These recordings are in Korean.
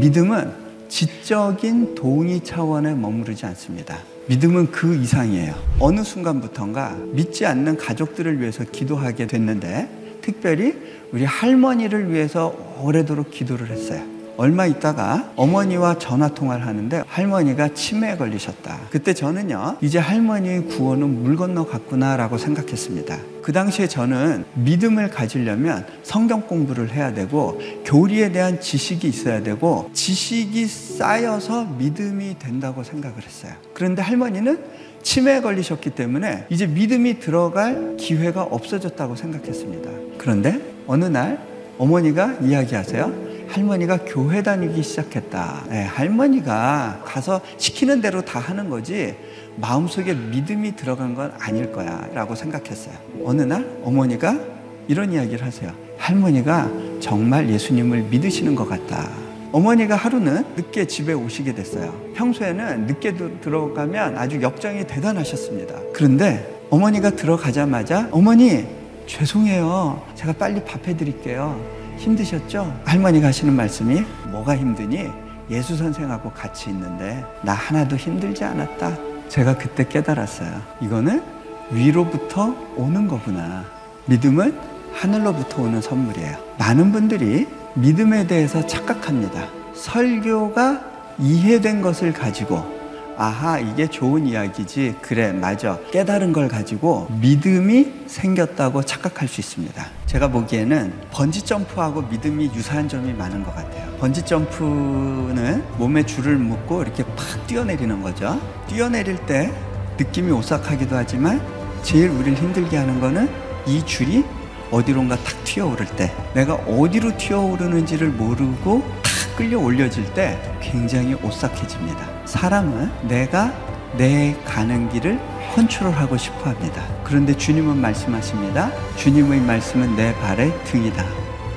믿음은 지적인 동의 차원에 머무르지 않습니다. 믿음은 그 이상이에요. 어느 순간부턴가 믿지 않는 가족들을 위해서 기도하게 됐는데 특별히 우리 할머니를 위해서 오래도록 기도를 했어요. 얼마 있다가 어머니와 전화 통화를 하는데 할머니가 치매에 걸리셨다. 그때 저는요, 이제 할머니의 구원은 물 건너 갔구나라고 생각했습니다. 그 당시에 저는 믿음을 가지려면 성경 공부를 해야 되고 교리에 대한 지식이 있어야 되고 지식이 쌓여서 믿음이 된다고 생각을 했어요. 그런데 할머니는 치매에 걸리셨기 때문에 이제 믿음이 들어갈 기회가 없어졌다고 생각했습니다. 그런데 어느 날 어머니가 이야기하세요. 할머니가 교회 다니기 시작했다. 네, 할머니가 가서 시키는 대로 다 하는 거지 마음속에 믿음이 들어간 건 아닐 거야 라고 생각했어요. 어느 날 어머니가 이런 이야기를 하세요. 할머니가 정말 예수님을 믿으시는 것 같다. 어머니가 하루는 늦게 집에 오시게 됐어요. 평소에는 늦게 들어가면 아주 역정이 대단하셨습니다. 그런데 어머니가 들어가자마자 어머니 죄송해요. 제가 빨리 밥 해 드릴게요. 힘드셨죠? 할머니가 하시는 말씀이 뭐가 힘드니? 예수 선생하고 같이 있는데 나 하나도 힘들지 않았다. 제가 그때 깨달았어요. 이거는 위로부터 오는 거구나. 믿음은 하늘로부터 오는 선물이에요. 많은 분들이 믿음에 대해서 착각합니다. 설교가 이해된 것을 가지고 아하, 이게 좋은 이야기지. 그래, 맞아. 깨달은 걸 가지고 믿음이 생겼다고 착각할 수 있습니다. 제가 보기에는 번지 점프하고 믿음이 유사한 점이 많은 것 같아요. 번지 점프는 몸에 줄을 묶고 이렇게 팍 뛰어내리는 거죠. 뛰어내릴 때 느낌이 오싹하기도 하지만 제일 우리를 힘들게 하는 거는 이 줄이 어디론가 탁 튀어오를 때 내가 어디로 튀어오르는지를 모르고 탁 끌려 올려질 때 굉장히 오싹해집니다. 사람은 내가 내 가는 길을 컨트롤하고 싶어 합니다. 그런데 주님은 말씀하십니다. 주님의 말씀은 내 발의 등이다.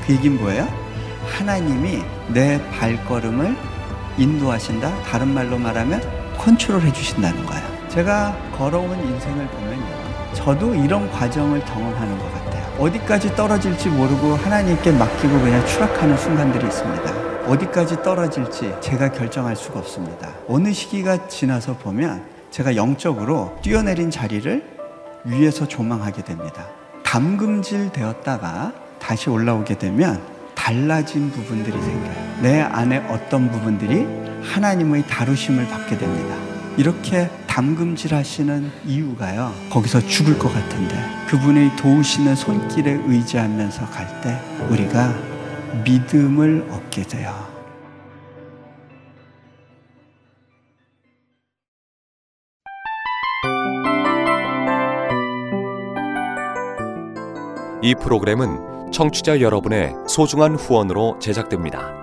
그 얘기는 뭐예요? 하나님이 내 발걸음을 인도하신다. 다른 말로 말하면 컨트롤 해주신다는 거예요. 제가 걸어온 인생을 보면요. 저도 이런 과정을 경험하는 것 같아요. 어디까지 떨어질지 모르고 하나님께 맡기고 그냥 추락하는 순간들이 있습니다. 어디까지 떨어질지 제가 결정할 수가 없습니다. 어느 시기가 지나서 보면 제가 영적으로 뛰어내린 자리를 위에서 조망하게 됩니다. 담금질 되었다가 다시 올라오게 되면 달라진 부분들이 생겨요. 내 안에 어떤 부분들이 하나님의 다루심을 받게 됩니다. 이렇게 담금질 하시는 이유가요. 거기서 죽을 것 같은데 그분의 도우시는 손길에 의지하면서 갈 때 우리가 믿음을 얻게 돼요. 이 프로그램은 청취자 여러분의 소중한 후원으로 제작됩니다.